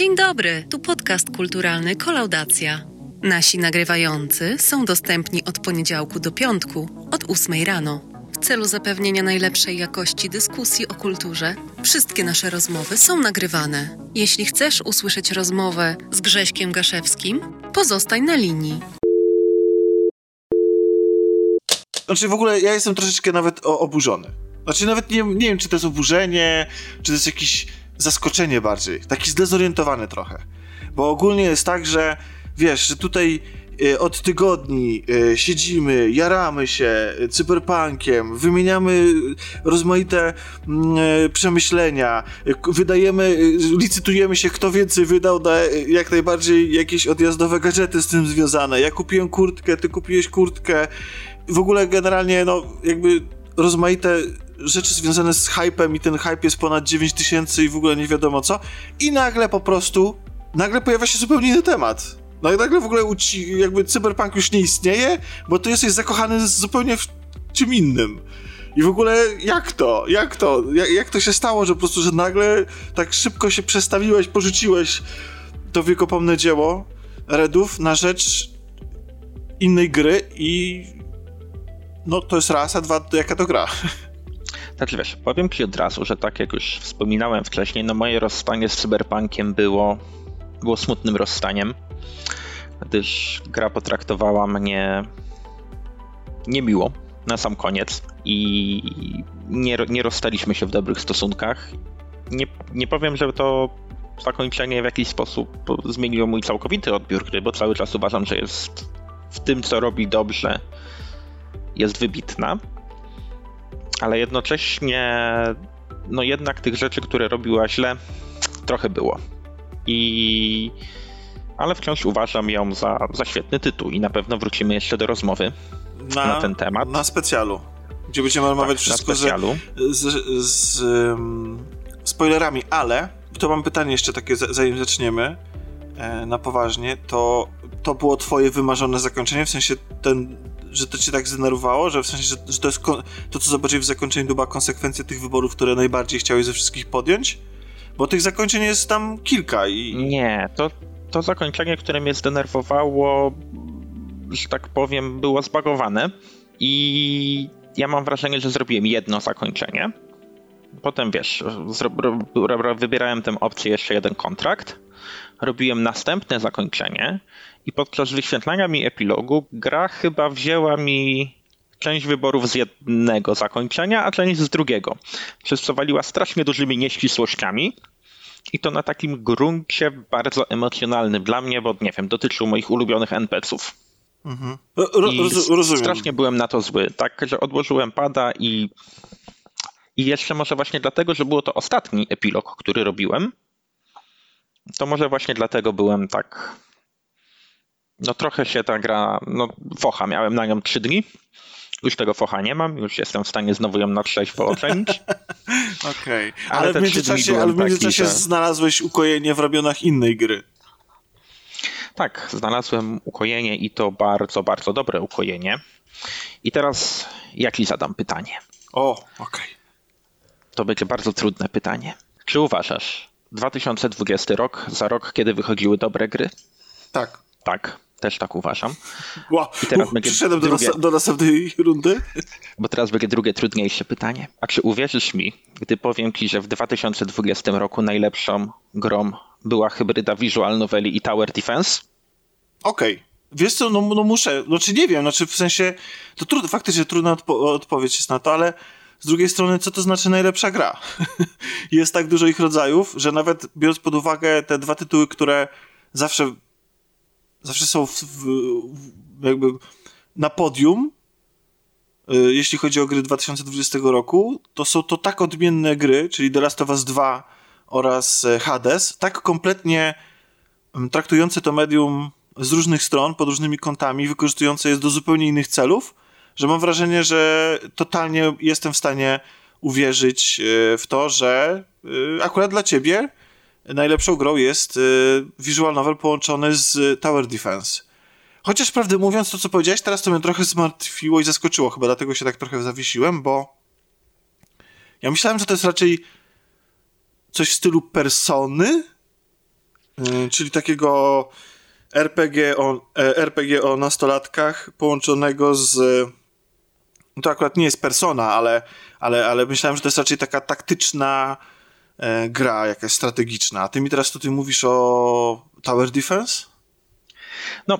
Dzień dobry, tu podcast kulturalny Kolaudacja. Nasi nagrywający są dostępni od poniedziałku do piątku, od 8 rano. W celu zapewnienia najlepszej jakości dyskusji o kulturze, wszystkie nasze rozmowy są nagrywane. Jeśli chcesz usłyszeć rozmowę z Grześkiem Gaszewskim, pozostań na linii. Znaczy w ogóle ja jestem troszeczkę nawet oburzony. Znaczy nawet nie, nie wiem, czy to jest oburzenie, czy to jest jakieś zaskoczenie bardziej. Taki zdezorientowany trochę. Bo ogólnie jest tak, że wiesz, że tutaj y, od tygodni y, siedzimy, jaramy się cyberpunkiem, wymieniamy rozmaite mm, przemyślenia, wydajemy, licytujemy się, kto więcej wydał na jak najbardziej jakieś odjazdowe gadżety z tym związane. Ja kupiłem kurtkę, ty kupiłeś kurtkę. W ogóle generalnie, no, jakby rozmaite rzeczy związane z hypem i ten hype jest ponad 9000 i w ogóle nie wiadomo co. I nagle po prostu, nagle pojawia się zupełnie inny temat. No i nagle w ogóle uci, jakby cyberpunk już nie istnieje, bo ty jesteś zakochany zupełnie w czym innym. I w ogóle jak to? Jak to? Jak, jak to się stało, że po prostu, że nagle tak szybko się przestawiłeś, porzuciłeś to wiekopomne dzieło Redów na rzecz innej gry i no to jest raz, a dwa, jaka to gra. Znaczy wiesz, powiem ci od razu, że tak jak już wspominałem wcześniej, no moje rozstanie z Cyberpunkiem było, było smutnym rozstaniem, gdyż gra potraktowała mnie niemiło na sam koniec i nie, nie rozstaliśmy się w dobrych stosunkach. Nie, nie powiem, że to zakończenie w jakiś sposób zmieniło mój całkowity odbiór gry, bo cały czas uważam, że jest w tym, co robi dobrze, jest wybitna ale jednocześnie, no jednak tych rzeczy, które robiła źle, trochę było. I. Ale wciąż uważam ją za, za świetny tytuł i na pewno wrócimy jeszcze do rozmowy na, na ten temat. Na specjalu, gdzie będziemy tak, omawiać wszystko z, z, z um, spoilerami, ale to mam pytanie jeszcze takie, zanim zaczniemy e, na poważnie, to to było twoje wymarzone zakończenie, w sensie ten że to cię tak zdenerwowało, że w sensie, że, że to jest to, co zobaczyłeś w zakończeniu, to była konsekwencja tych wyborów, które najbardziej chciałeś ze wszystkich podjąć? Bo tych zakończeń jest tam kilka i... Nie, to, to zakończenie, które mnie zdenerwowało, że tak powiem, było zbagowane i ja mam wrażenie, że zrobiłem jedno zakończenie. Potem wiesz, wybierałem tę opcję jeszcze jeden kontrakt, robiłem następne zakończenie i podczas wyświetlania mi epilogu gra chyba wzięła mi część wyborów z jednego zakończenia, a część z drugiego. Przez co waliła strasznie dużymi nieścisłościami. I to na takim gruncie bardzo emocjonalnym dla mnie, bo nie wiem, dotyczył moich ulubionych NPC-ów. Mhm. Ro, rozumiem. Strasznie byłem na to zły, tak, że odłożyłem pada i, i jeszcze może właśnie dlatego, że było to ostatni epilog, który robiłem, to może właśnie dlatego byłem tak no trochę się ta gra, no focha, miałem na nią 3 dni. Już tego focha nie mam, już jestem w stanie znowu ją na trzeźwo ocenić. Okej, okay. ale, ale, w międzyczasie, ale w międzyczasie taki, że... znalazłeś ukojenie w ramionach innej gry. Tak, znalazłem ukojenie i to bardzo, bardzo dobre ukojenie. I teraz ja ci zadam pytanie. O, okej. Okay. To będzie bardzo trudne pytanie. Czy uważasz 2020 rok za rok, kiedy wychodziły dobre gry? Tak. Tak. Też tak uważam. Wow, I teraz uh, będzie przyszedłem drugie, do, nas do następnej rundy. Bo teraz będzie drugie, trudniejsze pytanie. A czy uwierzysz mi, gdy powiem ci, że w 2020 roku najlepszą grą była hybryda Visual Noveli i Tower Defense? Okej. Okay. Wiesz co, no, no muszę, znaczy nie wiem, znaczy w sensie, to trudno, faktycznie trudna odpo odpowiedź jest na to, ale z drugiej strony, co to znaczy najlepsza gra? jest tak dużo ich rodzajów, że nawet biorąc pod uwagę te dwa tytuły, które zawsze zawsze są w, w, jakby na podium, y, jeśli chodzi o gry 2020 roku, to są to tak odmienne gry, czyli The Last of Us 2 oraz e, Hades, tak kompletnie mm, traktujące to medium z różnych stron, pod różnymi kątami, wykorzystujące je do zupełnie innych celów, że mam wrażenie, że totalnie jestem w stanie uwierzyć e, w to, że e, akurat dla ciebie najlepszą grą jest y, visual novel połączony z Tower Defense. Chociaż prawdę mówiąc, to co powiedziałeś, teraz to mnie trochę zmartwiło i zaskoczyło, chyba dlatego się tak trochę zawiesiłem, bo ja myślałem, że to jest raczej coś w stylu persony, czyli takiego RPG o, e, RPG o nastolatkach połączonego z to akurat nie jest persona, ale, ale, ale myślałem, że to jest raczej taka taktyczna e, gra, jakaś strategiczna. A ty mi teraz tutaj mówisz o Tower Defense? No,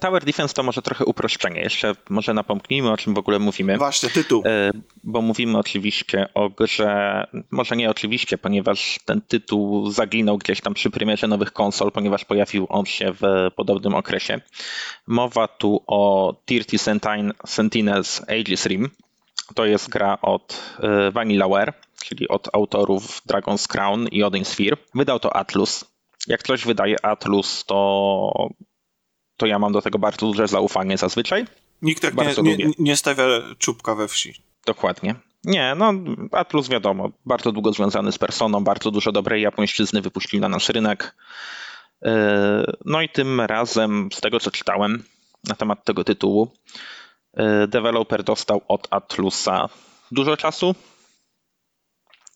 Tower Defense to może trochę uproszczenie. Jeszcze może napomknijmy, o czym w ogóle mówimy. Właśnie, tytuł. E, bo mówimy oczywiście o grze, może nie oczywiście, ponieważ ten tytuł zaginął gdzieś tam przy premierze nowych konsol, ponieważ pojawił on się w podobnym okresie. Mowa tu o Dirty Sentinels Aegis Rim. To jest gra od e, Vanillaware, czyli od autorów Dragon's Crown i Odin Sphere. Wydał to Atlus. Jak coś wydaje Atlus, to to ja mam do tego bardzo duże zaufanie zazwyczaj. Nikt tak nie, nie, nie, stawia czubka we wsi. Dokładnie. Nie, no Atlus wiadomo, bardzo długo związany z personą, bardzo dużo dobrej japońszczyzny wypuścili na nasz rynek. E, no i tym razem, z tego co czytałem na temat tego tytułu, e, deweloper dostał od Atlusa dużo czasu,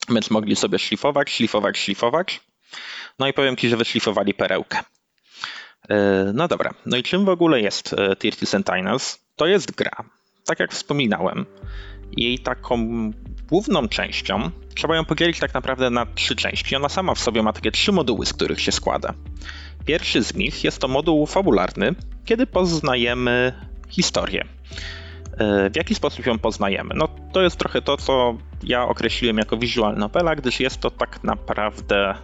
więc mogli sobie szlifować, szlifować, szlifować. No i powiem Ci, że wyszlifowali perełkę. E, no dobra, no i czym w ogóle jest Tirty Sentinels? To jest gra, tak jak wspominałem, jej taką główną częścią trzeba ją podzielić tak naprawdę na trzy części. Ona sama w sobie ma takie trzy moduły, z których się składa. Pierwszy z nich jest to moduł fabularny, kiedy poznajemy historię. E, w jaki sposób ją poznajemy? No to jest trochę to, co ja określiłem jako visual novela, gdyż jest to tak naprawdę, e,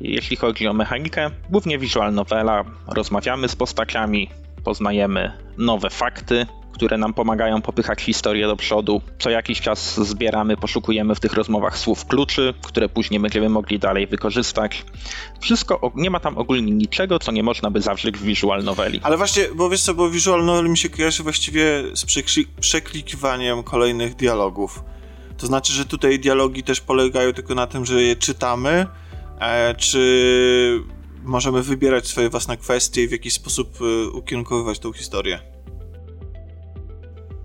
jeśli chodzi o mechanikę, głównie visual novela. Rozmawiamy z postaciami, poznajemy nowe fakty, które nam pomagają popychać historię do przodu. Co jakiś czas zbieramy, poszukujemy w tych rozmowach słów kluczy, które później będziemy mogli dalej wykorzystać. Wszystko, nie ma tam ogólnie niczego, co nie można by zawrzeć w visual noveli. Ale właśnie, bo wiesz co, bo visual novel mi się kojarzy właściwie z przeklikiwaniem kolejnych dialogów. To znaczy, że tutaj dialogi też polegają tylko na tym, że je czytamy, e, czy możemy wybierać swoje własne kwestie i w jakiś sposób e, ukierunkowywać tą historię.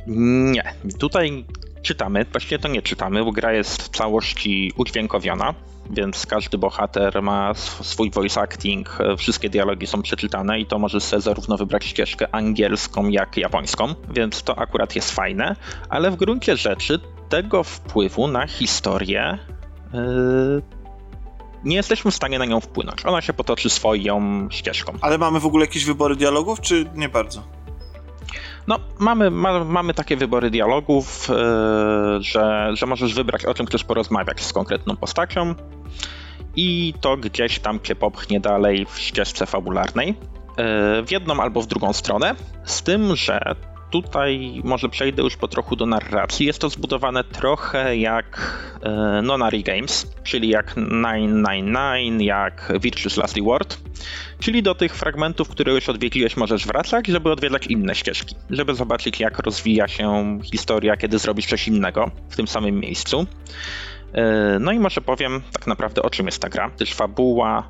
Nie. Tutaj czytamy, właściwie to nie czytamy, bo gra jest w całości udźwiękowiona, więc każdy bohater ma swój voice acting, wszystkie dialogi są przeczytane i to może sobie zarówno wybrać ścieżkę angielską, jak japońską, więc to akurat jest fajne, ale w gruncie rzeczy tego wpływu na historię yy, nie jesteśmy w stanie na nią wpłynąć. Ona się potoczy swoją ścieżką. Ale mamy w ogóle jakieś wybory dialogów, czy nie bardzo? No, mamy, ma, mamy takie wybory dialogów, yy, że, że możesz wybrać, o czym chcesz porozmawiać z konkretną postacią i to gdzieś tam cię popchnie dalej w ścieżce fabularnej. Yy, w jedną albo w drugą stronę, z tym, że tutaj może przejdę już po trochu do narracji. Jest to zbudowane trochę jak e, Nonary Games, czyli jak 999, jak Virtuous Last Reward. Czyli do tych fragmentów, które już odwiedziłeś, możesz wracać, żeby odwiedzać inne ścieżki, żeby zobaczyć, jak rozwija się historia, kiedy zrobisz coś innego w tym samym miejscu. E, no i może powiem tak naprawdę, o czym jest ta gra. Też fabuła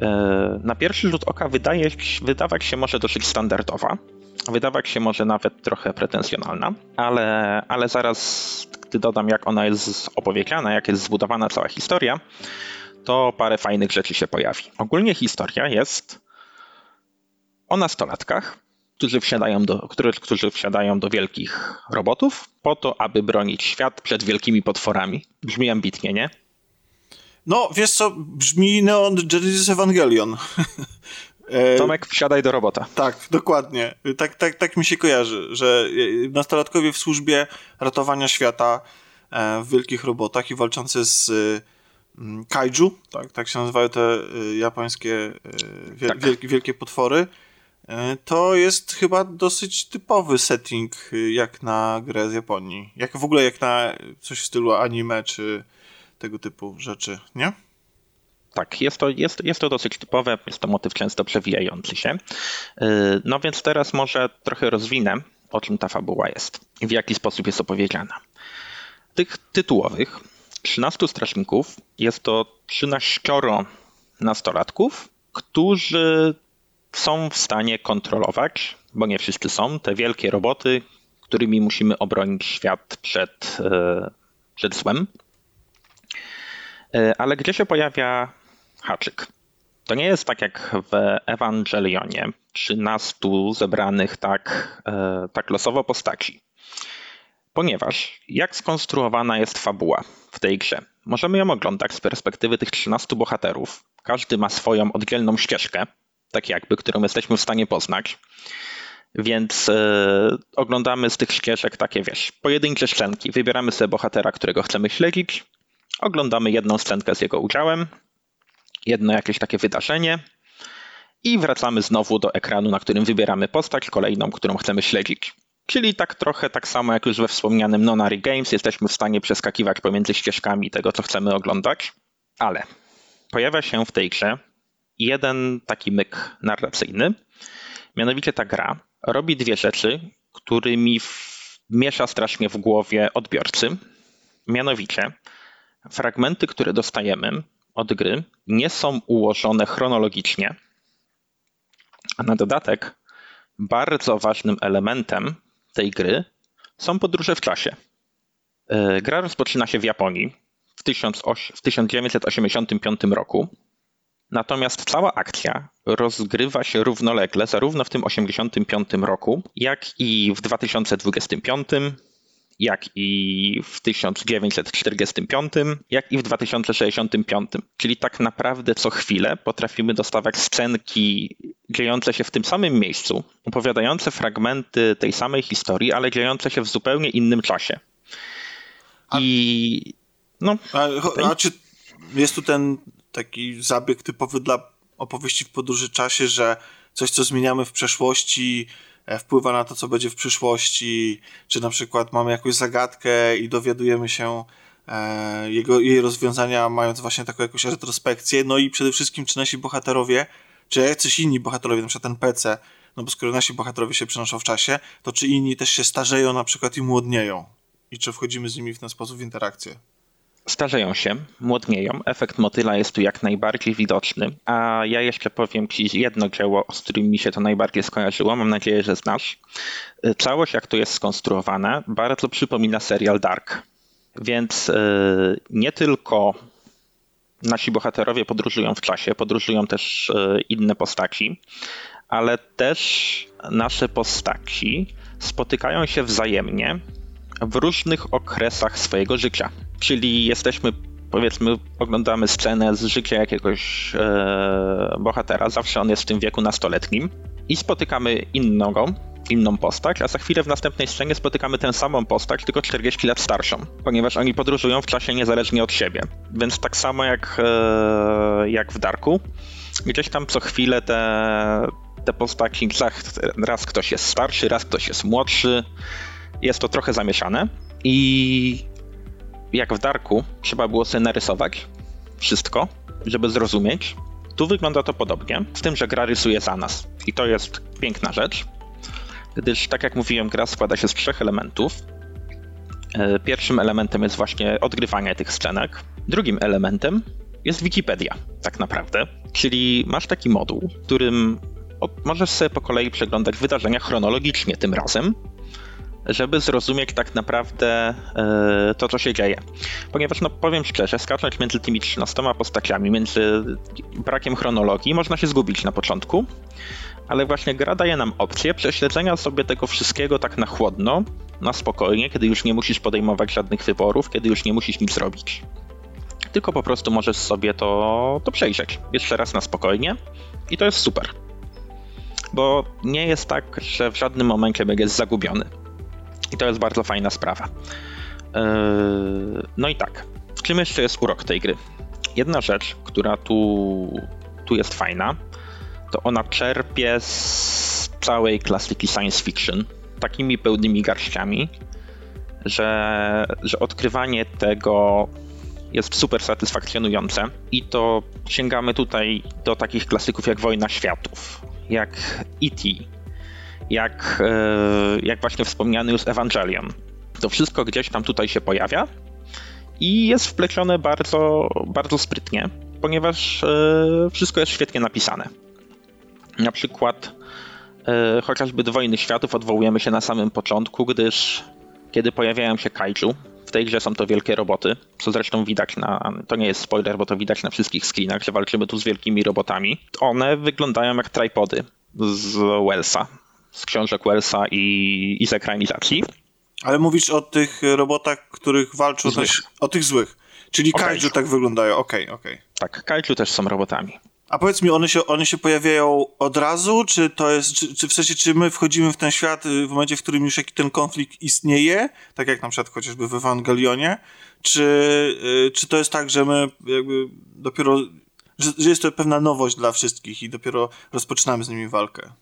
e, na pierwszy rzut oka wydaje, wydawać się może dosyć standardowa, wydawać się może nawet trochę pretensjonalna, ale, ale zaraz, gdy dodam, jak ona jest opowiedziana, jak jest zbudowana cała historia, to parę fajnych rzeczy się pojawi. Ogólnie historia jest o nastolatkach, którzy wsiadają do, którzy, którzy wsiadają do wielkich robotów po to, aby bronić świat przed wielkimi potworami. Brzmi ambitnie, nie? No, wiesz co, brzmi Neon Genesis Evangelion. E, Tomek, wsiadaj do robota. Tak, dokładnie. Tak, tak, tak mi się kojarzy, że nastolatkowie w służbie ratowania świata e, w wielkich robotach i walczący z kaiju, tak, tak się nazywają te e, japońskie tak. wielkie, wielkie potwory, to jest chyba dosyć typowy setting jak na grę z Japonii. Jak w ogóle jak na coś w stylu anime czy tego typu rzeczy, nie? Tak, jest to, jest, jest to dosyć typowe, jest to motyw często przewijający się. Y, no więc teraz może trochę rozwinę, o czym ta fabuła jest i w jaki sposób jest opowiedziana. Tych tytułowych 13 strażników jest to 13 nastolatków, którzy są w stanie kontrolować, bo nie wszyscy są, te wielkie roboty, którymi musimy obronić świat przed, y, przed złem. Y, ale gdzie się pojawia haczyk. To nie jest tak jak w Ewangelionie, 13 zebranych tak, e, tak losowo postaci. Ponieważ jak skonstruowana jest fabuła w tej grze? Możemy ją oglądać z perspektywy tych 13 bohaterów. Każdy ma swoją oddzielną ścieżkę, tak jakby, którą jesteśmy w stanie poznać. Więc e, oglądamy z tych ścieżek takie, wiesz, pojedyncze scenki. Wybieramy sobie bohatera, którego chcemy śledzić. Oglądamy jedną scenkę z jego udziałem, jedno jakieś takie wydarzenie i wracamy znowu do ekranu, na którym wybieramy postać kolejną, którą chcemy śledzić. Czyli tak trochę tak samo jak już we wspomnianym Nonary Games, jesteśmy w stanie przeskakiwać pomiędzy ścieżkami tego, co chcemy oglądać, ale pojawia się w tej grze jeden taki myk narracyjny, mianowicie ta gra robi dwie rzeczy, którymi miesza strasznie w głowie odbiorcy. Mianowicie fragmenty, które dostajemy od gry, nie są ułożone chronologicznie, a na dodatek bardzo ważnym elementem tej gry są podróże w czasie. E, gra rozpoczyna się w Japonii w, 1985 roku, natomiast cała akcja rozgrywa się równolegle zarówno w tym 1985 roku, jak i w 2025 jak i w 1945, jak i w 2065. Czyli tak naprawdę co chwilę potrafimy dostawać scenki dziejące się w tym samym miejscu, opowiadające fragmenty tej samej historii, ale dziejące się w zupełnie innym czasie. I no. A, a czy jest tu ten taki zabieg typowy dla opowieści w podróży czasie, że coś, co zmieniamy w przeszłości, wpływa na to, co będzie w przyszłości, czy na przykład mamy jakąś zagadkę i dowiadujemy się e, jego, jej rozwiązania, mając właśnie taką jakąś retrospekcję. No i przede wszystkim, czy nasi bohaterowie, czy jacyś inni bohaterowie, na przykład ten PC, no bo skoro nasi bohaterowie się przenoszą w czasie, to czy inni też się starzeją na przykład i młodnieją? I czy wchodzimy z nimi w ten sposób w interakcję? Starzeją się, młodnieją. Efekt motyla jest tu jak najbardziej widoczny. A ja jeszcze powiem Ci jedno dzieło, z którym mi się to najbardziej skojarzyło. Mam nadzieję, że znasz. Całość, jak to jest skonstruowane, bardzo przypomina serial Dark. Więc yy, nie tylko nasi bohaterowie podróżują w czasie, podróżują też yy, inne postaci, ale też nasze postaci spotykają się wzajemnie w różnych okresach swojego życia. Czyli jesteśmy, powiedzmy, oglądamy scenę z życia jakiegoś e, bohatera, zawsze on jest w tym wieku nastoletnim, i spotykamy innego, inną postać, a za chwilę w następnej scenie spotykamy tę samą postać, tylko 40 lat starszą, ponieważ oni podróżują w czasie niezależnie od siebie. Więc tak samo jak, e, jak w Darku, gdzieś tam co chwilę te, te postaci, raz ktoś jest starszy, raz ktoś jest młodszy, jest to trochę zamieszane i jak w Darku trzeba było sobie narysować wszystko, żeby zrozumieć. Tu wygląda to podobnie, z tym, że gra rysuje za nas. I to jest piękna rzecz, gdyż, tak jak mówiłem, gra składa się z trzech elementów. E, pierwszym elementem jest właśnie odgrywanie tych scenek. Drugim elementem jest Wikipedia, tak naprawdę. Czyli masz taki moduł, w którym możesz sobie po kolei przeglądać wydarzenia chronologicznie tym razem, żeby zrozumieć tak naprawdę e, to, co się dzieje. Ponieważ, no powiem szczerze, skacząc między tymi 13 postaciami, między brakiem chronologii, można się zgubić na początku, ale właśnie gra daje nam opcję prześledzenia sobie tego wszystkiego tak na chłodno, na spokojnie, kiedy już nie musisz podejmować żadnych wyborów, kiedy już nie musisz nic robić. Tylko po prostu możesz sobie to, to przejrzeć jeszcze raz na spokojnie i to jest super. Bo nie jest tak, że w żadnym momencie będziesz zagubiony i to jest bardzo fajna sprawa. Yy, no i tak, w czym jeszcze jest urok tej gry? Jedna rzecz, która tu, tu jest fajna, to ona czerpie z całej klasyki science fiction takimi pełnymi garściami, że, że odkrywanie tego jest super satysfakcjonujące i to sięgamy tutaj do takich klasyków jak Wojna Światów, jak E.T., jak, e, jak właśnie wspomniany już Evangelion. To wszystko gdzieś tam tutaj się pojawia i jest wplecione bardzo, bardzo sprytnie, ponieważ e, wszystko jest świetnie napisane. Na przykład e, chociażby do Wojny Światów odwołujemy się na samym początku, gdyż kiedy pojawiają się kaiju w tej grze są to wielkie roboty, co zresztą widać na, to nie jest spoiler, bo to widać na wszystkich screenach, że walczymy tu z wielkimi robotami. One wyglądają jak tripody z Wellsa, z książek Wellsa i, i z ekranizacji. Ale mówisz o tych robotach, których walczą Złych. też, o tych złych. Czyli O kaiju tak wyglądają, okej, okej. Tak, kaiju też są robotami. A powiedz mi, one się, one się pojawiają od razu, czy to jest, czy, czy w sensie, czy my wchodzimy w ten świat y, w momencie, w którym już jaki ten konflikt istnieje, tak jak na przykład chociażby w Ewangelionie, czy, y, czy to jest tak, że my jakby dopiero, że, że jest to pewna nowość dla wszystkich i dopiero rozpoczynamy z nimi walkę?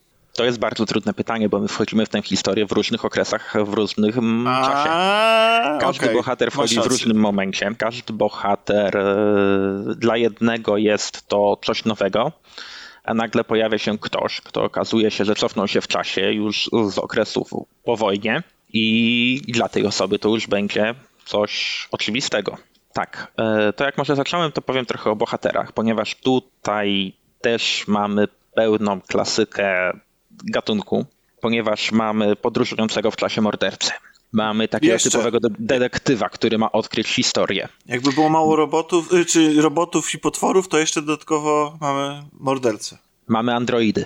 To jest bardzo trudne pytanie, bo my wchodzimy w tę historię w różnych okresach, w różnym mm, czasie. Każdy bohater wchodzi masz w rację. różnym momencie. Każdy bohater e, dla jednego jest to coś nowego, a nagle pojawia się ktoś, kto okazuje się, że cofnął się w czasie już z okresów po wojnie i dla tej osoby to już będzie coś oczywistego. Tak, e, to jak może zacząłem, to powiem trochę o bohaterach, ponieważ tutaj też mamy pełną klasykę gatunku, ponieważ mamy podróżującego w czasie mordercę. Mamy takiego Jeszcze. typowego de- detektywa, który ma odkryć historię. Jakby było mało robotów, y, czy robotów i potworów, to jeszcze dodatkowo mamy mordercę. Mamy androidy,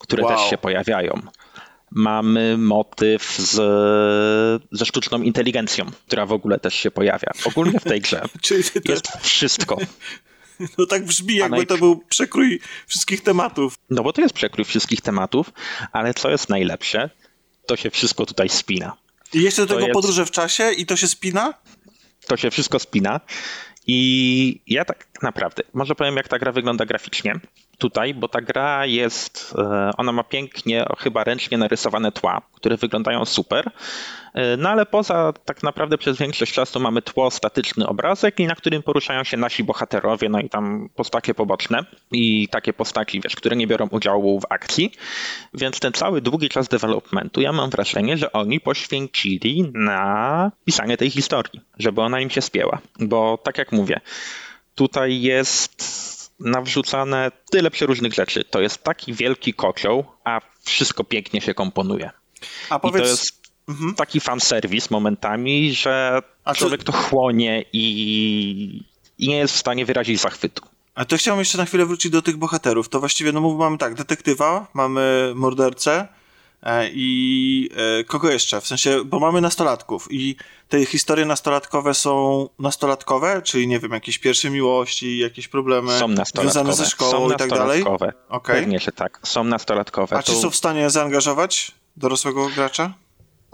które Wow. też się pojawiają. Mamy motyw z, ze sztuczną inteligencją, która w ogóle też się pojawia. Ogólnie w tej grze jest wszystko. no tak brzmi, jakby to był przekrój wszystkich tematów. No bo to jest przekrój wszystkich tematów, ale co jest najlepsze, to się wszystko tutaj spina. I jeszcze do To tego jest- podróże w czasie i to się spina? To się wszystko spina. I ja tak naprawdę, może powiem, jak ta gra wygląda graficznie tutaj, bo ta gra jest, e, ona ma pięknie, chyba ręcznie narysowane tła, które wyglądają super. E, No ale poza tak naprawdę przez większość czasu mamy tło, statyczny obrazek na którym poruszają się nasi bohaterowie, no i tam postacie poboczne i takie postaci, wiesz, które nie biorą udziału w akcji. Więc ten cały długi czas developmentu, ja mam wrażenie, że oni poświęcili na pisanie tej historii, żeby ona im się spięła. Bo tak jak mówię, tutaj jest nawrzucane tyle przeróżnych rzeczy. To jest taki wielki kocioł, a wszystko pięknie się komponuje. A I to powiedz, jest taki fanserwis momentami, że A człowiek to chłonie i, i nie jest w stanie wyrazić zachwytu. a to chciałem jeszcze na chwilę wrócić do tych bohaterów. To właściwie, no mamy tak, detektywa, mamy mordercę i e, kogo jeszcze? W sensie, bo mamy nastolatków i te historie nastolatkowe są nastolatkowe, czyli nie wiem, jakieś pierwsze miłości, jakieś problemy Są związane ze szkołą są i tak dalej. nastolatkowe. Okej. Pewnie, że tak. Są nastolatkowe. A czy są w stanie zaangażować dorosłego gracza?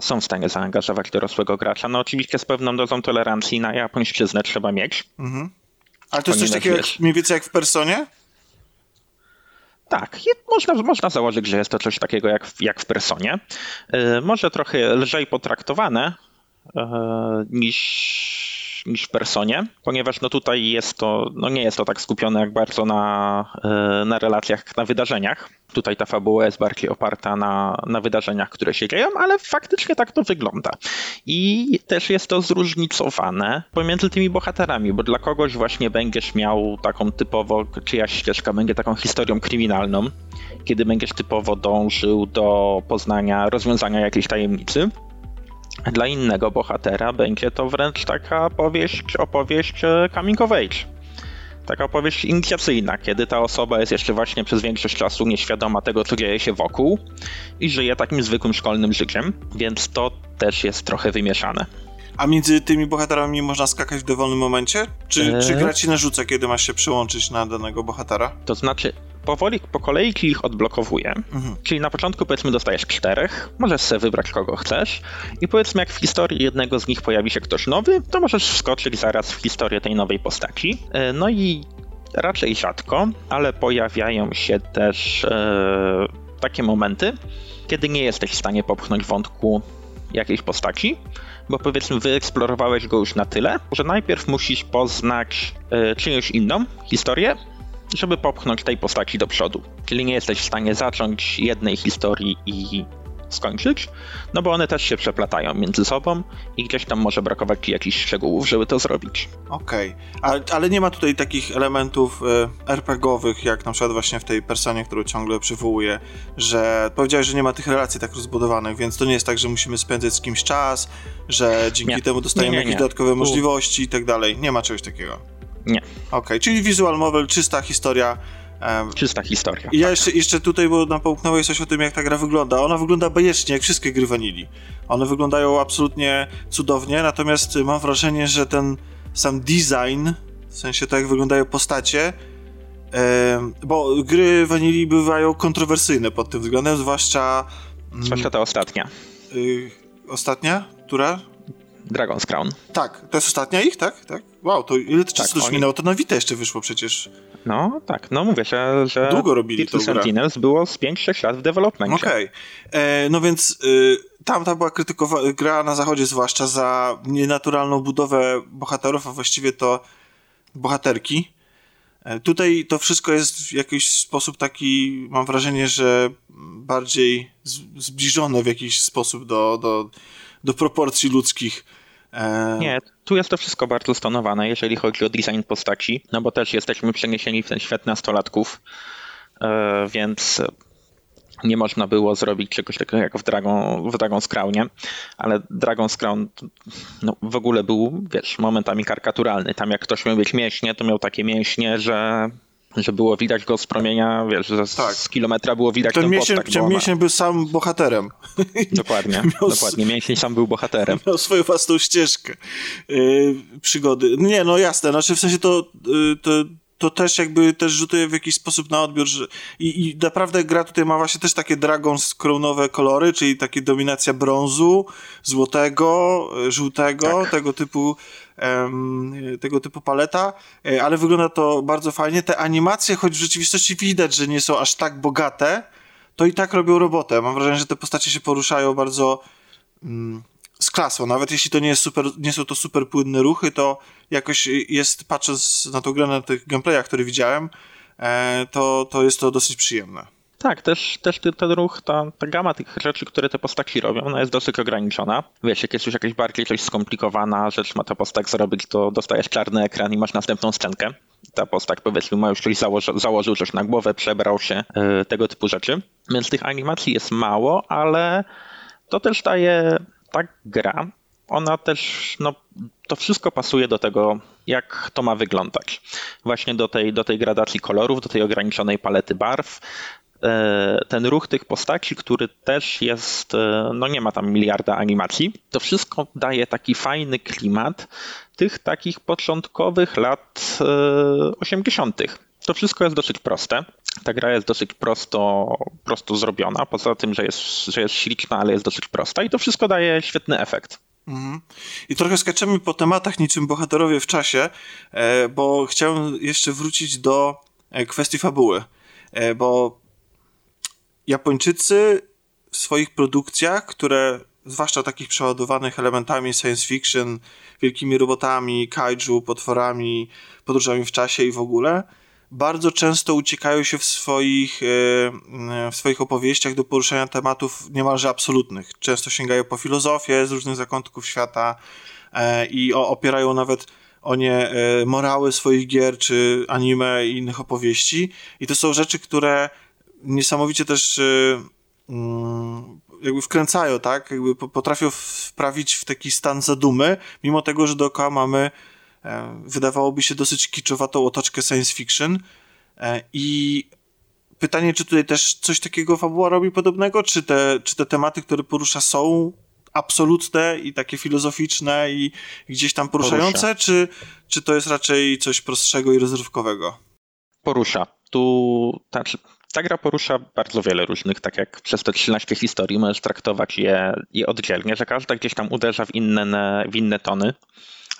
są w stanie zaangażować dorosłego gracza. No oczywiście z pewną dozą tolerancji na japońszczyznę trzeba mieć. Ale to jest coś takiego jak, mniej więcej jak w Personie? Tak, można, można założyć, że jest to coś takiego jak w, jak w Personie. E, może trochę lżej potraktowane e, niż, w Personie, ponieważ no tutaj jest to, no nie jest to tak skupione jak bardzo na, e, na relacjach, na wydarzeniach. Tutaj ta fabuła jest bardziej oparta na, na wydarzeniach, które się dzieją, ale faktycznie tak to wygląda. I też jest to zróżnicowane pomiędzy tymi bohaterami, bo dla kogoś właśnie będziesz miał taką typowo, czyjaś ścieżka będzie taką historią kryminalną, kiedy będziesz typowo dążył do poznania, rozwiązania jakiejś tajemnicy. Dla innego bohatera będzie to wręcz taka powieść, opowieść e, coming of age. Taka opowieść inicjacyjna, kiedy ta osoba jest jeszcze właśnie przez większość czasu nieświadoma tego, co dzieje się wokół i żyje takim zwykłym szkolnym życiem, więc to też jest trochę wymieszane. A między tymi bohaterami można skakać w dowolnym momencie? Czy, Eee. czy gra ci narzuca, kiedy masz się przyłączyć na danego bohatera? To znaczy, powoli, po kolei ci ich odblokowuje. Czyli na początku powiedzmy dostajesz czterech, możesz sobie wybrać kogo chcesz i powiedzmy jak w historii jednego z nich pojawi się ktoś nowy, to możesz wskoczyć zaraz w historię tej nowej postaci. E, No i raczej rzadko, ale pojawiają się też e, takie momenty, kiedy nie jesteś w stanie popchnąć wątku jakiejś postaci, bo powiedzmy wyeksplorowałeś go już na tyle, że najpierw musisz poznać e, czyjąś inną historię, żeby popchnąć tej postaci do przodu. Czyli nie jesteś w stanie zacząć jednej historii i skończyć, no bo one też się przeplatają między sobą i gdzieś tam może brakować ci jakichś szczegółów, żeby to zrobić. Okej, okay. ale nie ma tutaj takich elementów y, RPGowych, jak na przykład właśnie w tej personie, którą ciągle przywołuję, że powiedziałeś, że nie ma tych relacji tak rozbudowanych, więc to nie jest tak, że musimy spędzać z kimś czas, że dzięki nie. temu dostajemy nie, nie, jakieś dodatkowe możliwości i tak dalej. Nie ma czegoś takiego. Nie. Okej, okay. czyli visual novel, czysta historia, Czysta historia. I ja tak. jeszcze, jeszcze tutaj, bo napomknąłeś coś o tym, jak ta gra wygląda. Ona wygląda bajecznie, jak wszystkie gry Vanilli. One wyglądają absolutnie cudownie, natomiast mam wrażenie, że ten sam design, w sensie to, jak wyglądają postacie, bo gry Vanilli bywają kontrowersyjne pod tym względem, zwłaszcza... Mm, zwłaszcza ta ostatnia. Y, ostatnia? Która? Dragon's Crown. Tak, to jest ostatnia ich, tak? tak? Wow, to ile to czasu tak, oni... minęło? To na Vita jeszcze wyszło przecież. No tak, no mówię się, że Długo robili to Sentinels było z 5-6 lat w developmentie. Okej, okay. E, no więc y, tam ta była krytykowana, gra na zachodzie zwłaszcza za nienaturalną budowę bohaterów, a właściwie to bohaterki. E, tutaj to wszystko jest w jakiś sposób taki, mam wrażenie, że bardziej zbliżone w jakiś sposób do, do, do proporcji ludzkich. E, Nie, tu jest to wszystko bardzo stonowane, jeżeli chodzi o design postaci, no bo też jesteśmy przeniesieni w ten świat nastolatków, e, więc nie można było zrobić czegoś takiego jak w, Dragon, w Dragon's Crownie, ale Dragon's Crown no, w ogóle był, wiesz, momentami karykaturalny. Tam jak ktoś miał być mięśnie, to miał takie mięśnie, że że było widać go z promienia, wiesz, że tak. z kilometra było widać ten, ten mięsień. Ten mięsień był sam bohaterem. Dokładnie, miał, dokładnie. Mięsień sam był bohaterem. Miał swoją własną ścieżkę yy, przygody. Nie, no jasne, znaczy w sensie to, yy, to to też jakby też rzutuje w jakiś sposób na odbiór, że i, i naprawdę gra tutaj ma właśnie też takie Dragons Crownowe kolory, czyli takie dominacja brązu, złotego, żółtego, tak. tego typu tego typu paleta, e, ale wygląda to bardzo fajnie. Te animacje, choć w rzeczywistości widać, że nie są aż tak bogate, to i tak robią robotę. Mam wrażenie, że te postacie się poruszają bardzo mm, z klasą. Nawet jeśli to nie, jest super, nie są to super płynne ruchy, to jakoś jest, patrząc na tą grę, na tych gameplayach, które widziałem, e, to, to jest to dosyć przyjemne. Tak, też, też ten ruch, ta, ta gama tych rzeczy, które te postaci robią, ona jest dosyć ograniczona. Wiesz, jak jest już jakaś bardziej coś skomplikowana rzecz ma ta postać zrobić, to dostajesz czarny ekran i masz następną scenkę. Ta postać powiedzmy ma już coś założy, założył coś na głowę, przebrał się, yy, tego typu rzeczy. Więc tych animacji jest mało, ale to też daje ta gra, ona też, no, to wszystko pasuje do tego, jak to ma wyglądać. Właśnie do tej, do tej gradacji kolorów, do tej ograniczonej palety barw. E, ten ruch tych postaci, który też jest, e, no nie ma tam miliarda animacji, to wszystko daje taki fajny klimat tych takich początkowych lat 80. E, to wszystko jest dosyć proste. Ta gra jest dosyć prosto, prosto zrobiona, poza tym, że jest, że jest śliczna, ale jest dosyć prosta i to wszystko daje świetny efekt. Mhm. I trochę skaczemy po tematach niczym bohaterowie w czasie, e, bo chciałem jeszcze wrócić do e, kwestii fabuły, e, bo Japończycy w swoich produkcjach, które zwłaszcza takich przeładowanych elementami science fiction, wielkimi robotami, kaiju, potworami, podróżami w czasie i w ogóle, bardzo często uciekają się w swoich, e, w swoich opowieściach do poruszania tematów niemalże absolutnych. Często sięgają po filozofię z różnych zakątków świata e, i opierają nawet o nie e, morały swoich gier, czy anime i innych opowieści. I to są rzeczy, które niesamowicie też mm, jakby wkręcają, tak? Jakby potrafią wprawić w taki stan zadumy, mimo tego, że dookoła mamy wydawałoby się dosyć kiczowatą otoczkę science fiction e, i pytanie, czy tutaj też coś takiego fabuła robi podobnego, czy te, czy te tematy, które porusza są absolutne i takie filozoficzne i gdzieś tam poruszające, porusza. czy, czy to jest raczej coś prostszego i rozrywkowego? Porusza. Tu ta, ta gra porusza bardzo wiele różnych, tak jak przez te 13 historii możesz traktować je, je oddzielnie, że każda gdzieś tam uderza w inne, w inne tony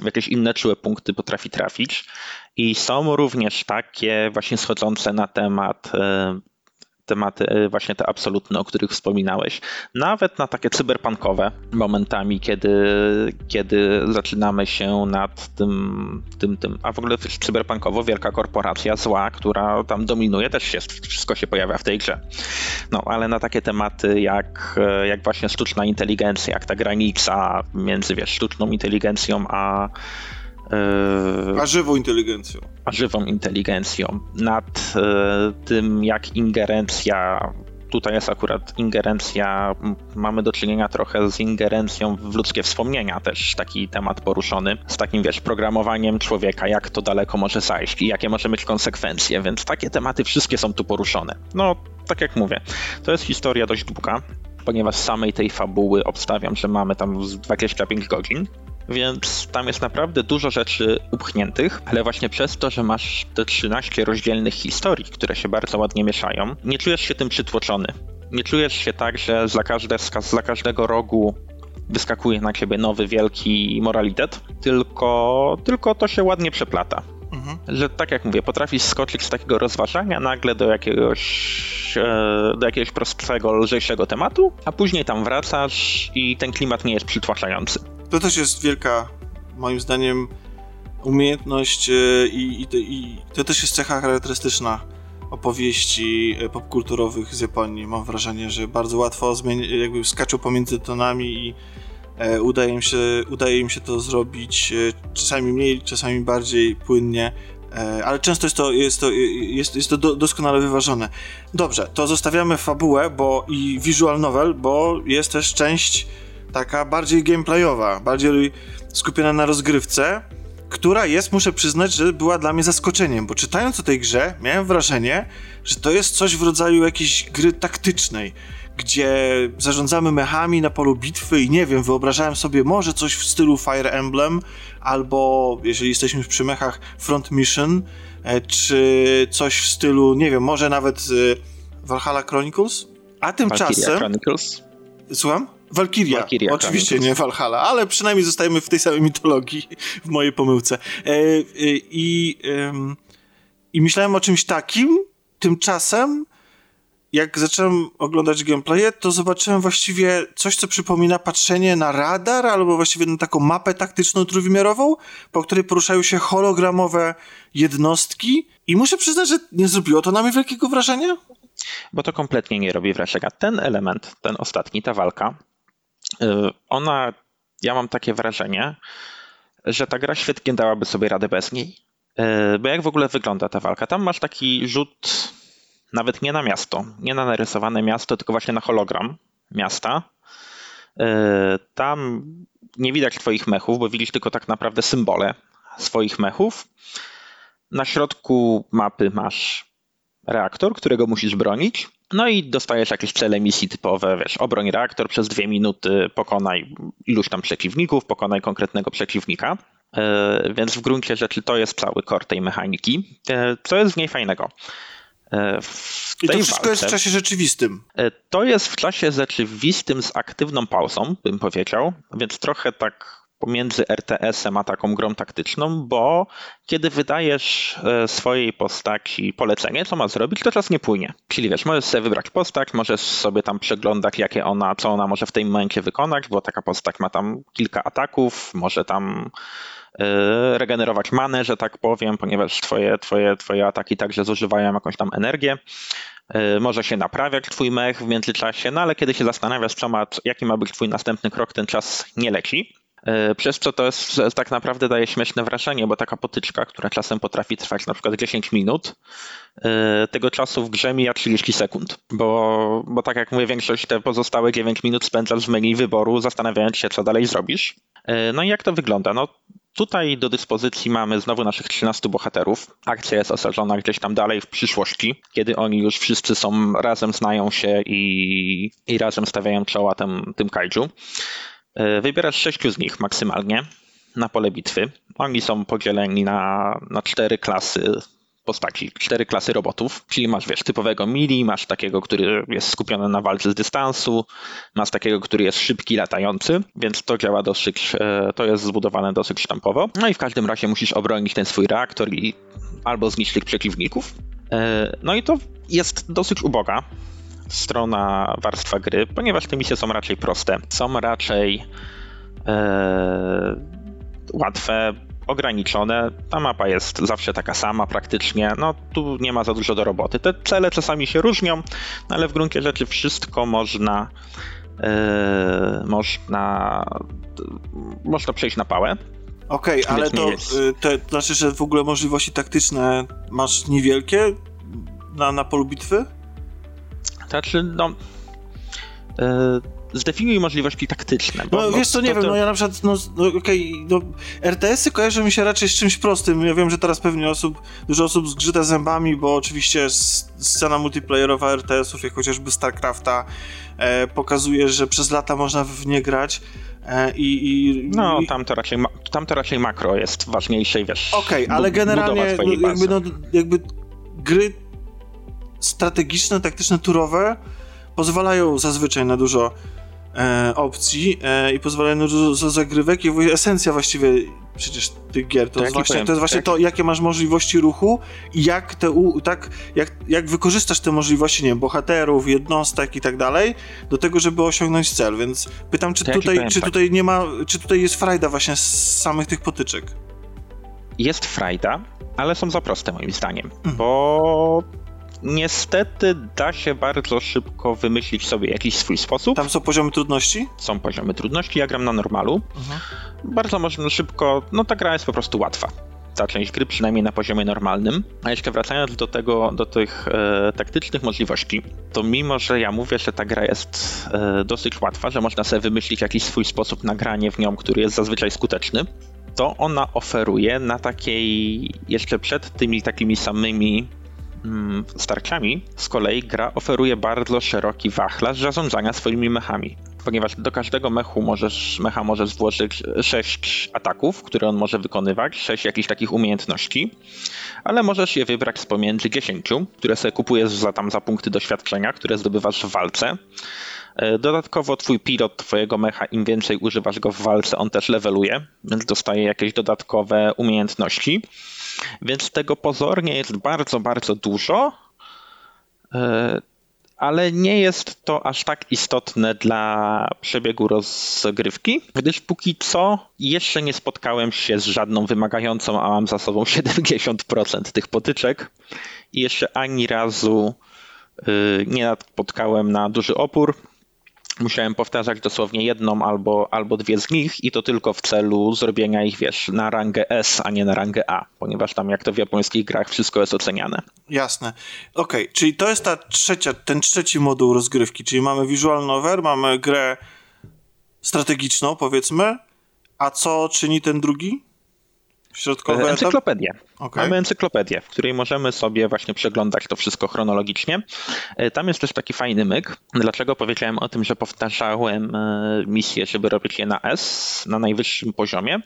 w jakieś inne czułe punkty potrafi trafić. I są również takie właśnie schodzące na temat e, tematy e, właśnie te absolutne, o których wspominałeś. Nawet na takie cyberpunkowe momentami, kiedy, kiedy zaczynamy się nad tym, tym, tym, a w ogóle cyberpunkowo wielka korporacja zła, która tam dominuje, też się, wszystko się pojawia w tej grze. No, ale na takie tematy jak, e, jak właśnie sztuczna inteligencja, jak ta granica między wiesz, sztuczną inteligencją a a żywą inteligencją. A żywą inteligencją. Nad e, tym, jak ingerencja tutaj jest akurat ingerencja, mamy do czynienia trochę z ingerencją w ludzkie wspomnienia, też taki temat poruszony, z takim wiesz, programowaniem człowieka, jak to daleko może zajść i jakie może mieć konsekwencje, więc takie tematy wszystkie są tu poruszone. No, tak jak mówię, to jest historia dość długa, ponieważ samej tej fabuły obstawiam, że mamy tam 25 godzin, więc tam jest naprawdę dużo rzeczy upchniętych, ale właśnie przez to, że masz te 13 rozdzielnych historii, które się bardzo ładnie mieszają, nie czujesz się tym przytłoczony. Nie czujesz się tak, że za, każde, za każdego rogu wyskakuje na ciebie nowy, wielki moralitet, tylko, tylko to się ładnie przeplata. Mhm. Że tak jak mówię, potrafisz skoczyć z takiego rozważania nagle do jakiegoś, e, do jakiegoś prostego, lżejszego tematu, a później tam wracasz i ten klimat nie jest przytłaczający to też jest wielka, moim zdaniem, umiejętność e, i, i, i to też jest cecha charakterystyczna opowieści e, popkulturowych z Japonii. Mam wrażenie, że bardzo łatwo jakby skaczą pomiędzy tonami i e, udaje, im się, udaje im się to zrobić e, czasami mniej, czasami bardziej płynnie, e, ale często jest to, jest to, jest, jest to do, doskonale wyważone. Dobrze, to zostawiamy fabułę bo, i visual novel, bo jest też część taka bardziej gameplayowa, bardziej skupiona na rozgrywce, która jest, muszę przyznać, że była dla mnie zaskoczeniem, bo czytając o tej grze, miałem wrażenie, że to jest coś w rodzaju jakiejś gry taktycznej, gdzie zarządzamy mechami na polu bitwy i nie wiem, wyobrażałem sobie może coś w stylu Fire Emblem, albo jeżeli jesteśmy przy mechach Front Mission, e, czy coś w stylu, nie wiem, może nawet e, Valhalla Chronicles, a tymczasem... Valkyria Chronicles? Słucham? Valkyria. Valkyria Oczywiście nie Valhalla, ale przynajmniej zostajemy w tej samej mitologii, w mojej pomyłce. E, e, I, I myślałem o czymś takim, tymczasem jak zacząłem oglądać gameplaye, to zobaczyłem właściwie coś, co przypomina patrzenie na radar, albo właściwie na taką mapę taktyczną trójwymiarową, po której poruszają się hologramowe jednostki. I muszę przyznać, że nie zrobiło to na mnie wielkiego wrażenia. Bo to kompletnie nie robi wrażenia. Ten element, ten ostatni, ta walka, ona, ja mam takie wrażenie, że ta gra świetnie dałaby sobie radę bez niej. Y, bo jak w ogóle wygląda ta walka? Tam masz taki rzut nawet nie na miasto, nie na narysowane miasto, tylko właśnie na hologram miasta. Y, tam nie widać twoich mechów, bo widzisz tylko tak naprawdę symbole swoich mechów. Na środku mapy masz reaktor, którego musisz bronić. No i dostajesz jakieś cele misji typowe, wiesz, obroń reaktor przez dwie minuty, pokonaj iluś tam przeciwników, pokonaj konkretnego przeciwnika. E, więc w gruncie rzeczy to jest cały core tej mechaniki. E, co jest w niej fajnego? E, w I to wszystko walce, jest w czasie rzeczywistym. To jest w czasie rzeczywistym z aktywną pauzą, bym powiedział, więc trochę tak pomiędzy RTS-em a taką grą taktyczną, bo kiedy wydajesz e, swojej postaci polecenie, co ma zrobić, to czas nie płynie. Czyli wiesz, możesz sobie wybrać postać, możesz sobie tam przeglądać, jakie ona, co ona może w tym momencie wykonać, bo taka postać ma tam kilka ataków, może tam e, regenerować manę, że tak powiem, ponieważ twoje, twoje, twoje ataki także zużywają jakąś tam energię. E, może się naprawiać twój mech w międzyczasie, no ale kiedy się zastanawiasz, co ma, jaki ma być twój następny krok, ten czas nie leci. E, przez co to jest, tak naprawdę daje śmieszne wrażenie, bo taka potyczka, która czasem potrafi trwać na przykład 10 minut, e, tego czasu w grze mija 30 sekund, bo, bo tak jak mówię, większość te pozostałe 9 minut spędzasz w menu wyboru, zastanawiając się, co dalej zrobisz. E, no i jak to wygląda? No Tutaj do dyspozycji mamy znowu naszych 13 bohaterów. Akcja jest osadzona gdzieś tam dalej w przyszłości, kiedy oni już wszyscy są razem, znają się i, i razem stawiają czoła tym, tym kaiju. E, wybierasz sześciu z nich maksymalnie na pole bitwy. Oni są podzieleni na, na cztery klasy postaci, cztery klasy robotów, czyli masz, wiesz, typowego mili, masz takiego, który jest skupiony na walce z dystansu, masz takiego, który jest szybki, latający, więc to działa dosyć, e, to jest zbudowane dosyć sztampowo. No i w każdym razie musisz obronić ten swój reaktor i albo zniszczyć przeciwników, e, no i to jest dosyć uboga strona warstwa gry, ponieważ te misje są raczej proste. Są raczej e, łatwe, ograniczone. Ta mapa jest zawsze taka sama praktycznie. No tu nie ma za dużo do roboty. Te cele czasami się różnią, no, ale w gruncie rzeczy wszystko można yy, można można przejść na pałę. Okej, okay, ale to, y, to, to znaczy, że w ogóle możliwości taktyczne masz niewielkie na, na polu bitwy? Znaczy, no. Yy, zdefiniuj możliwości taktyczne. Bo, no wiesz co, nie to, wiem, to... no ja na przykład, no, no okej, okay, no, RTS-y kojarzą mi się raczej z czymś prostym. Ja wiem, że teraz pewnie osób, dużo osób zgrzyta zębami, bo oczywiście scena multiplayerowa RTS-ów, jak chociażby StarCrafta, e, pokazuje, że przez lata można w nie grać. E, i, i, no, tam to, raczej, tam to raczej makro jest ważniejsze i wiesz. Okej, okay, ale generalnie no, jakby, no, jakby gry strategiczne, taktyczne, turowe pozwalają zazwyczaj na dużo e, opcji e, i pozwalają na dużo zagrywek i esencja właściwie przecież tych gier to, to jest właśnie, to, jest właśnie to, jakie masz możliwości ruchu i jak te, u, tak, jak, jak wykorzystasz te możliwości, nie wiem, bohaterów, jednostek i tak dalej, do tego, żeby osiągnąć cel, więc pytam, czy, tutaj, powiem, czy tak. tutaj nie ma, czy tutaj jest frajda właśnie z samych tych potyczek? Jest frajda, ale są za proste moim zdaniem, mhm. bo Niestety da się bardzo szybko wymyślić sobie jakiś swój sposób. Tam są poziomy trudności? Są poziomy trudności, ja gram na normalu. Mhm. Bardzo można szybko, no ta gra jest po prostu łatwa ta część gry, przynajmniej na poziomie normalnym. A jeszcze wracając do tego, do tych e, taktycznych możliwości, to mimo, że ja mówię, że ta gra jest e, dosyć łatwa, że można sobie wymyślić jakiś swój sposób na granie w nią, który jest zazwyczaj skuteczny, to ona oferuje na takiej, jeszcze przed tymi takimi samymi Mm, starciami z kolei gra oferuje bardzo szeroki wachlarz zarządzania swoimi mechami. Ponieważ do każdego mechu możesz, mecha możesz włożyć 6 ataków, które on może wykonywać, 6 jakichś takich umiejętności, ale możesz je wybrać z pomiędzy 10, które sobie kupujesz za, tam, za punkty doświadczenia, które zdobywasz w walce. E, dodatkowo twój pilot twojego mecha, im więcej używasz go w walce, on też leveluje, więc dostaje jakieś dodatkowe umiejętności. Więc tego pozornie jest bardzo, bardzo dużo, e, ale nie jest to aż tak istotne dla przebiegu rozgrywki, gdyż póki co jeszcze nie spotkałem się z żadną wymagającą, a mam za sobą 70% tych potyczek i jeszcze ani razu e, nie napotkałem na duży opór musiałem powtarzać dosłownie jedną albo, albo dwie z nich i to tylko w celu zrobienia ich, wiesz, na rangę S, a nie na rangę A, ponieważ tam jak to w japońskich grach wszystko jest oceniane. Jasne. Okej, okay, czyli to jest ta trzecia, ten trzeci moduł rozgrywki, czyli mamy visual novel, mamy grę strategiczną, powiedzmy, a co czyni ten drugi? Środkowe Encyklopedię. Okay. Mamy encyklopedię, w której możemy sobie właśnie przeglądać to wszystko chronologicznie. E, tam jest też taki fajny myk. Dlaczego powiedziałem o tym, że powtarzałem e, misję, żeby robić je na S, na najwyższym poziomie,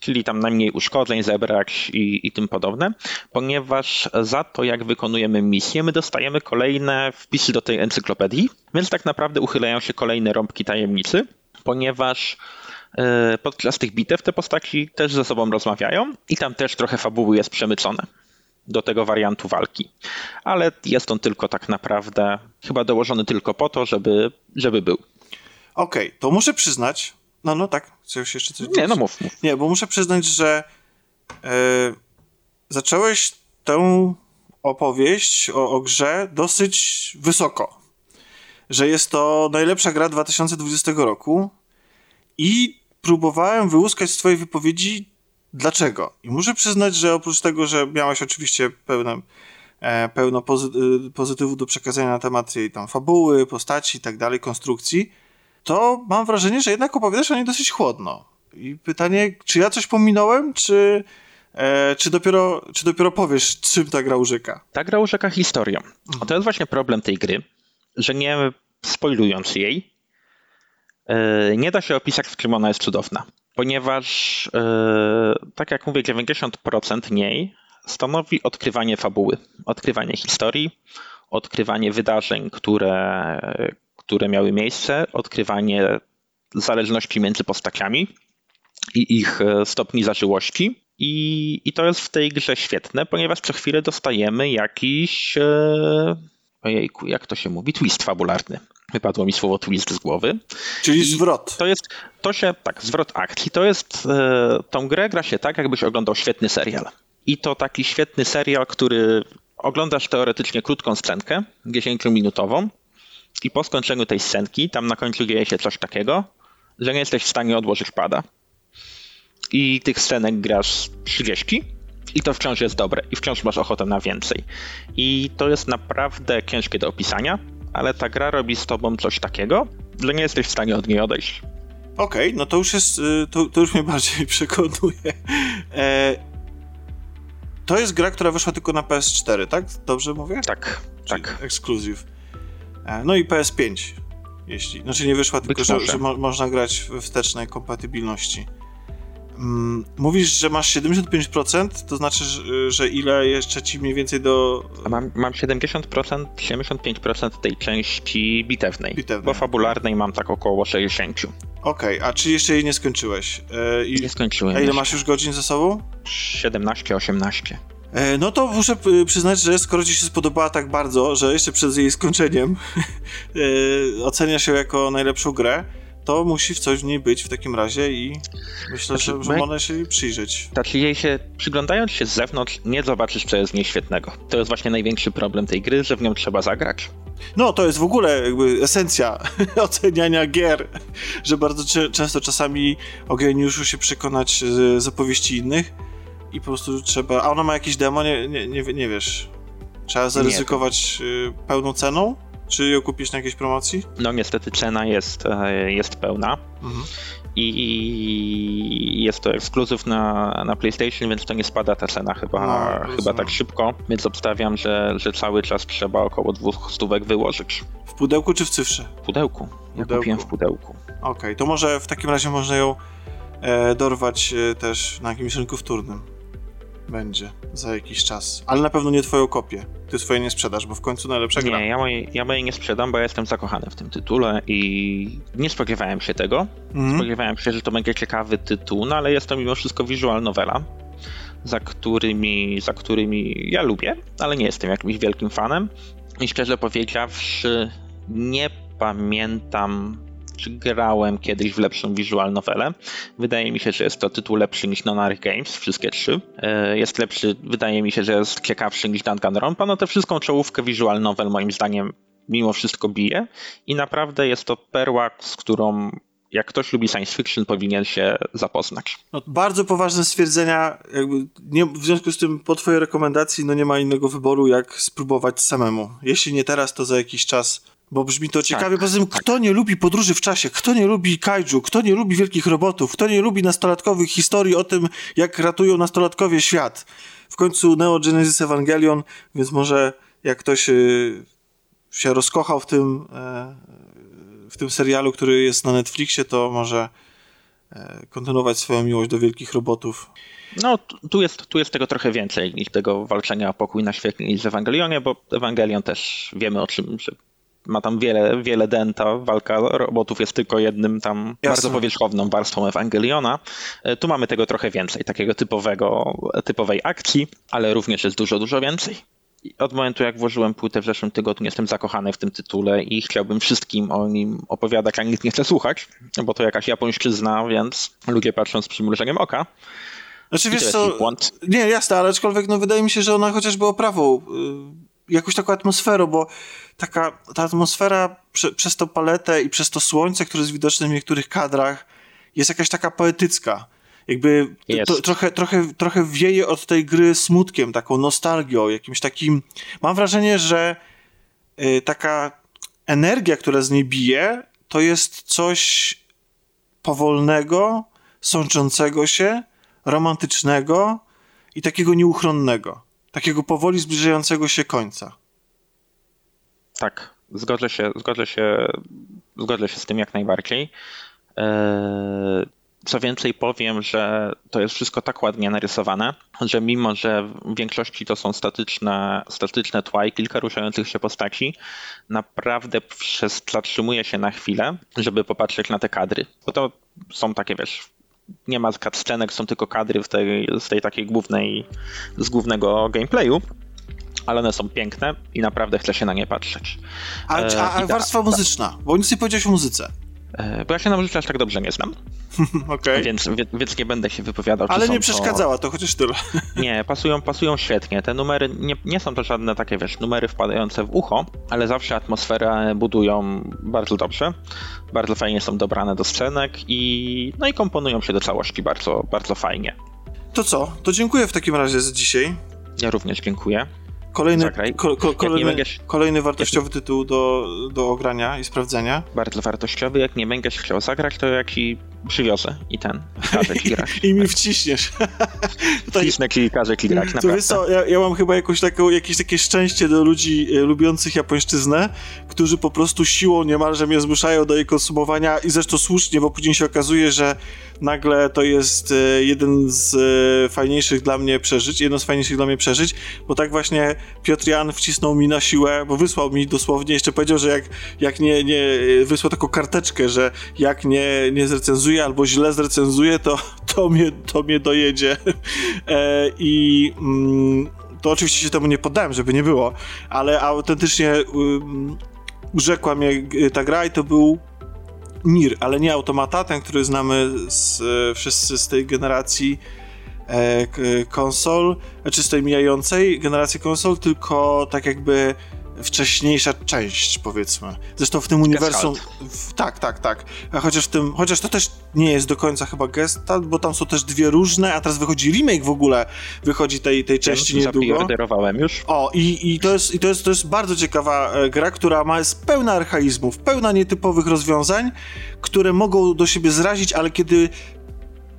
czyli tam najmniej uszkodzeń zebrać i, i tym podobne, ponieważ za to, jak wykonujemy misję, my dostajemy kolejne wpisy do tej encyklopedii, więc tak naprawdę uchylają się kolejne rąbki tajemnicy, ponieważ podczas tych bitew te postaci też ze sobą rozmawiają i tam też trochę fabuły jest przemycone do tego wariantu walki. Ale jest on tylko tak naprawdę chyba dołożony tylko po to, żeby, żeby był. Okej, okay, to muszę przyznać. No, no tak, chcesz jeszcze coś Nie, no mów, mów. Nie, bo muszę przyznać, że e, zacząłeś tę opowieść o, o grze dosyć wysoko. Że jest to najlepsza gra 2020 roku i próbowałem wyłuskać z twojej wypowiedzi dlaczego. I muszę przyznać, że oprócz tego, że miałeś oczywiście pełne, e, pełno pozy e, pozytywu do przekazania na temat jej tam fabuły, postaci i tak dalej, konstrukcji, to mam wrażenie, że jednak opowiadasz o niej dosyć chłodno. I pytanie, czy ja coś pominąłem, czy, e, czy, dopiero, czy dopiero powiesz, czym ta gra urzeka? Ta gra urzeka historią. Mhm. To jest właśnie problem tej gry, że nie spoilując jej, nie da się opisać, w czym ona jest cudowna, ponieważ, e, tak jak mówię, 90% niej stanowi odkrywanie fabuły, odkrywanie historii, odkrywanie wydarzeń, które, które miały miejsce, odkrywanie zależności między postaciami i ich e, stopni zażyłości. I, I to jest w tej grze świetne, ponieważ co chwilę dostajemy jakiś. E, ojejku, jak to się mówi? Twist fabularny. Wypadło mi słowo twist z głowy. Czyli I zwrot. To jest, to się, tak, zwrot akcji. To jest, e, tą grę gra się tak, jakbyś oglądał świetny serial. I to taki świetny serial, który oglądasz teoretycznie krótką scenkę, 10-minutową i po skończeniu tej scenki, tam na końcu dzieje się coś takiego, że nie jesteś w stanie odłożyć pada. I tych scenek grasz 30 i to wciąż jest dobre i wciąż masz ochotę na więcej. I to jest naprawdę ciężkie do opisania, ale ta gra robi z tobą coś takiego, że nie jesteś w stanie od niej odejść. Okej, okay, no to już jest, y, to, to, już mnie bardziej przekonuje. E, to jest gra, która wyszła tylko na PS4, tak? Dobrze mówię? Tak, Czyli tak. Ekskluzyw. E, no i PS5, jeśli. Znaczy nie wyszła, tylko że, że mo można grać w wstecznej kompatybilności. Mm, mówisz, że masz 75%, to znaczy, że ile jeszcze ci mniej więcej do. Mam, mam 70%, 75% tej części bitewnej, bitewnej. Bo fabularnej mam tak około 60%. Okej, okay, a czy jeszcze jej nie skończyłeś? E, i... Nie skończyłem. A ile jeszcze. masz już godzin ze sobą? 17-18. E, no to muszę przyznać, że skoro ci się spodobała tak bardzo, że jeszcze przed jej skończeniem e, oceniasz ją jako najlepszą grę, to musi w coś w niej być w takim razie i myślę, znaczy, że, że można się jej przyjrzeć. Znaczy jej się, przyglądając się z zewnątrz, nie zobaczysz, co jest w niej świetnego. To jest właśnie największy problem tej gry, że w nią trzeba zagrać. No, to jest w ogóle jakby esencja oceniania gier, że bardzo często czasami o geniuszu się przekonać z, z opowieści innych i po prostu trzeba... A ona ma jakieś demo? Nie, nie, nie, nie wiesz. Trzeba zaryzykować nie, to... pełną ceną? Czy ją kupisz na jakiejś promocji? No niestety cena jest, e, jest pełna. Mhm. I jest to ekskluzyw na, na PlayStation, więc to nie spada ta cena chyba, no, chyba tak szybko. Więc obstawiam, że, że cały czas trzeba około dwóch stówek wyłożyć. W pudełku czy w cyfrze? W pudełku. Ja pudełku. kupiłem w pudełku. Okej, okay, to może w takim razie można ją e, dorwać e, też na jakimś rynku wtórnym będzie za jakiś czas. Ale na pewno nie twoją kopię. Ty swoje nie sprzedasz, bo w końcu najlepsza gra. Nie, ja mojej, ja mojej nie sprzedam, bo ja jestem zakochany w tym tytule i nie spodziewałem się tego. Mm. Spodziewałem się, że to będzie ciekawy tytuł, no ale jest to mimo wszystko visual novela, za którymi, za którymi ja lubię, ale nie jestem jakimś wielkim fanem. I szczerze powiedziawszy, nie pamiętam czy grałem kiedyś w lepszą visual novelę. Wydaje mi się, że jest to tytuł lepszy niż Nonary Games, wszystkie trzy. E, jest lepszy, wydaje mi się, że jest ciekawszy niż Danganronpa. No tę wszystką czołówkę visual novel moim zdaniem mimo wszystko bije i naprawdę jest to perła, z którą jak ktoś lubi science fiction, powinien się zapoznać. No, bardzo poważne stwierdzenia. Nie, w związku z tym, po Twojej rekomendacji, no nie ma innego wyboru, jak spróbować samemu. Jeśli nie teraz, to za jakiś czas bo brzmi to ciekawie. Tak, Poza tym, tak. kto nie lubi podróży w czasie, kto nie lubi kaiju, kto nie lubi wielkich robotów, kto nie lubi nastolatkowych historii o tym, jak ratują nastolatkowie świat. W końcu Neo Genesis Evangelion, więc może jak ktoś y, się rozkochał w tym, e, w tym serialu, który jest na Netflixie, to może e, kontynuować swoją miłość do wielkich robotów. No, tu jest, tu jest tego trochę więcej niż tego walczenia o pokój na świecie niż w Ewangelionie, bo Ewangelion też wiemy o czym, że ma tam wiele, wiele denta, walka robotów jest tylko jednym tam Jasne. bardzo powierzchowną warstwą Ewangeliona. E, tu mamy tego trochę więcej, takiego typowego, typowej akcji, ale również jest dużo, dużo więcej. Od momentu, jak włożyłem płytę w zeszłym tygodniu, jestem zakochany w tym tytule i chciałbym wszystkim o nim opowiadać, a nikt nie chce słuchać, bo to jakaś japońszczyzna, więc ludzie patrzą z przymrużeniem oka. Znaczy, wiesz co, nie, jasne, ale aczkolwiek no, wydaje mi się, że ona chociażby oprawą, yy, jakąś taką atmosferą, bo taka ta atmosfera prze, przez tą paletę i przez to słońce, które jest widoczne w niektórych kadrach, jest jakaś taka poetycka. Jakby to, trochę, trochę, trochę wieje od tej gry smutkiem, taką nostalgią, jakimś takim. Mam wrażenie, że y, taka energia, która z niej bije, to jest coś powolnego, sączącego się, romantycznego i takiego nieuchronnego. Takiego powoli zbliżającego się końca. Tak, zgodzę się, zgodzę się, zgodzę się z tym jak najbardziej. E, co więcej powiem, że to jest wszystko tak ładnie narysowane, że mimo, że w większości to są statyczne, statyczne tła i kilka ruszających się postaci, naprawdę przez, zatrzymuje się na chwilę, żeby popatrzeć na te kadry. Bo to są takie, wiesz, nie ma cutscenek, są tylko kadry w tej, z tej takiej głównej, z głównego gameplayu ale one są piękne i naprawdę chce się na nie patrzeć. A, a, a warstwa muzyczna? Bo nic nie powiedziałeś o muzyce. E, bo ja się na muzyce aż tak dobrze nie znam. okay. więc, więc nie będę się wypowiadał. Ale nie przeszkadzała, to... to chociaż tyle. nie, pasują, pasują świetnie. Te numery nie, nie są to żadne takie, wiesz, numery wpadające w ucho, ale zawsze atmosferę budują bardzo dobrze. Bardzo fajnie są dobrane do scenek i no i komponują się do całości bardzo, bardzo fajnie. To co? To dziękuję w takim razie za dzisiaj. Ja również dziękuję. Kolejny, ko, ko, kolejny, będziesz, kolejny wartościowy jak, tytuł do, do ogrania i sprawdzenia. Bardzo wartościowy. Jak nie będziesz chciał zagrać, to ja ci przywiozę i ten każę ci grać. I mi wciśniesz. Wcisnę ci i każę ci grać, naprawdę. To wiesz co, ja, ja mam chyba jakąś taką, jakieś takie szczęście do ludzi e, lubiących japońszczyznę, którzy po prostu siłą niemalże mnie zmuszają do jej konsumowania i zresztą słusznie, bo później się okazuje, że nagle to jest e, jeden z e, fajniejszych dla mnie przeżyć, jedno z fajniejszych dla mnie przeżyć, bo tak właśnie Piotr Jan wcisnął mi na siłę, bo wysłał mi dosłownie, jeszcze powiedział, że jak, jak nie, nie wysłał taką karteczkę, że jak nie, nie zrecenzuje albo źle zrecenzuje, to, to, mnie, to mnie dojedzie. E, I mm, to oczywiście się temu nie poddałem, żeby nie było, ale autentycznie um, urzekła mnie ta gra i to był Nir, ale nie automata, ten, który znamy z, e, wszyscy z tej generacji konsol, czy z tej mijającej generacji konsol, tylko tak jakby wcześniejsza część, powiedzmy. Zresztą w tym uniwersum. W, tak, tak, tak. A chociaż, w tym, chociaż to też nie jest do końca chyba gesta, bo tam są też dwie różne, a teraz wychodzi remake w ogóle, wychodzi tej, tej części ja niedługo. już. O, i, i, to, jest, i to, jest, to jest bardzo ciekawa e, gra, która ma, jest pełna archaizmów, pełna nietypowych rozwiązań, które mogą do siebie zrazić, ale kiedy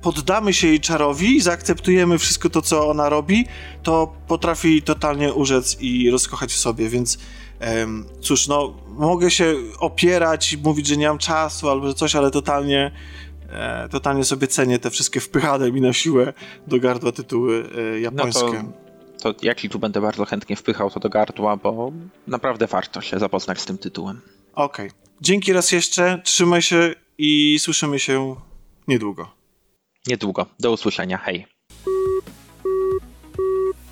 poddamy się jej czarowi, zaakceptujemy wszystko to, co ona robi, to potrafi totalnie urzec i rozkochać w sobie, więc um, cóż, no, mogę się opierać i mówić, że nie mam czasu albo że coś, ale totalnie e, totalnie sobie cenię te wszystkie wpychane mi na siłę do gardła tytuły e, japońskie. No to, to jak tu będę bardzo chętnie wpychał to do gardła, bo naprawdę warto się zapoznać z tym tytułem. Okej. Okay. Dzięki raz jeszcze, trzymaj się i słyszymy się niedługo niedługo. Do usłyszenia. Hej.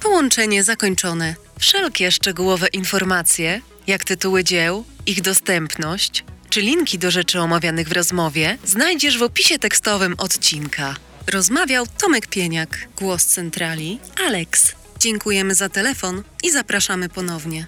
Połączenie zakończone. Wszelkie szczegółowe informacje, jak tytuły dzieł, ich dostępność, czy linki do rzeczy omawianych w rozmowie, znajdziesz w opisie tekstowym odcinka. Rozmawiał Tomek Pieniak, głos centrali, Alex. Dziękujemy za telefon i zapraszamy ponownie.